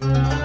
Mm-hmm.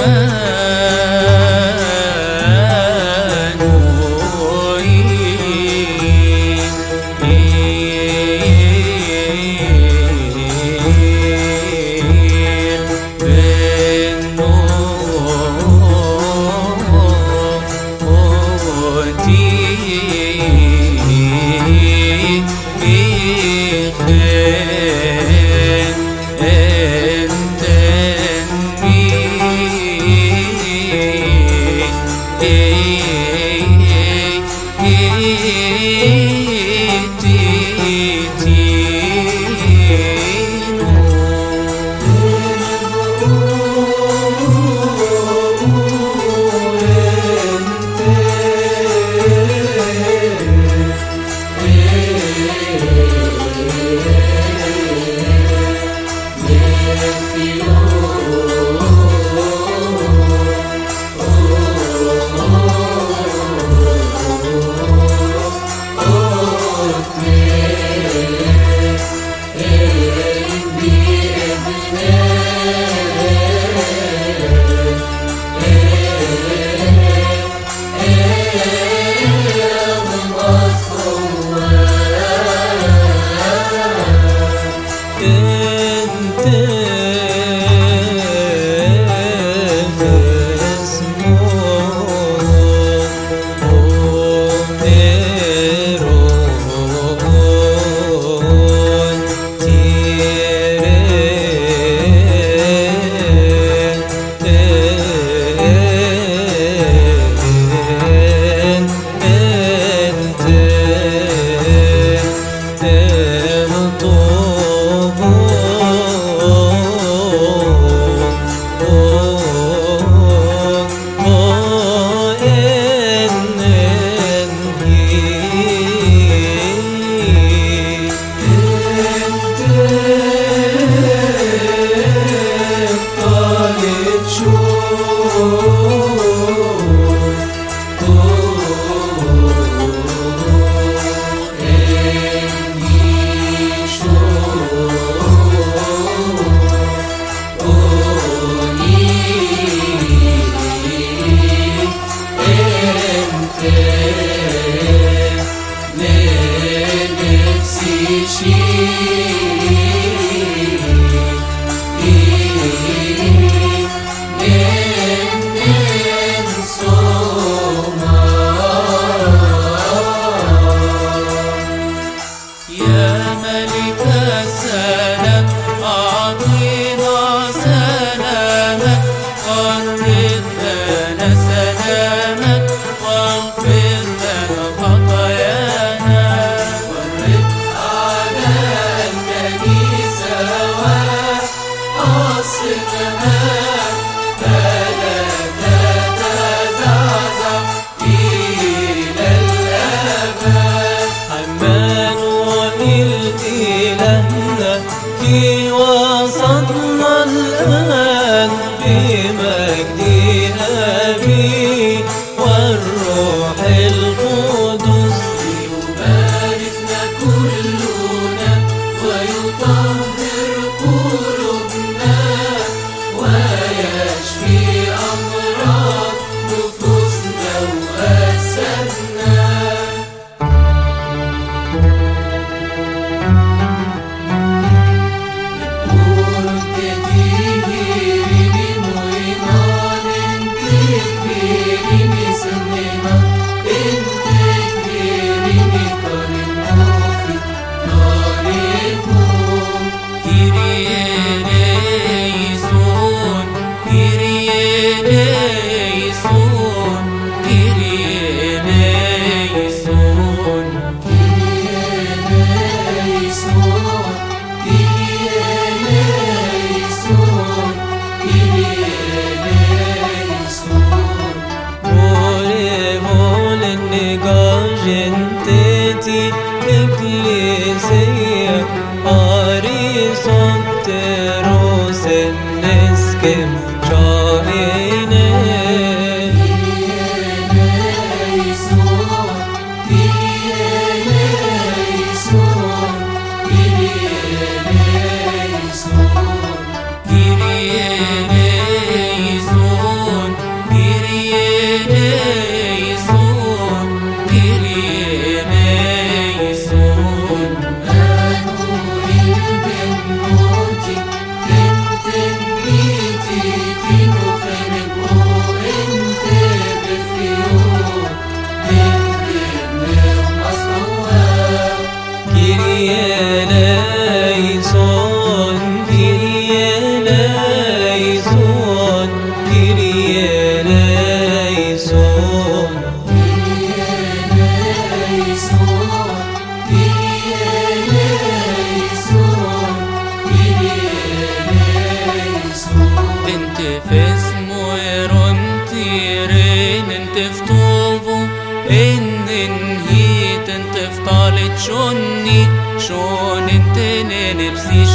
انت كلنا ويطهر Yeah. فطالت شوني شون انت ننبسي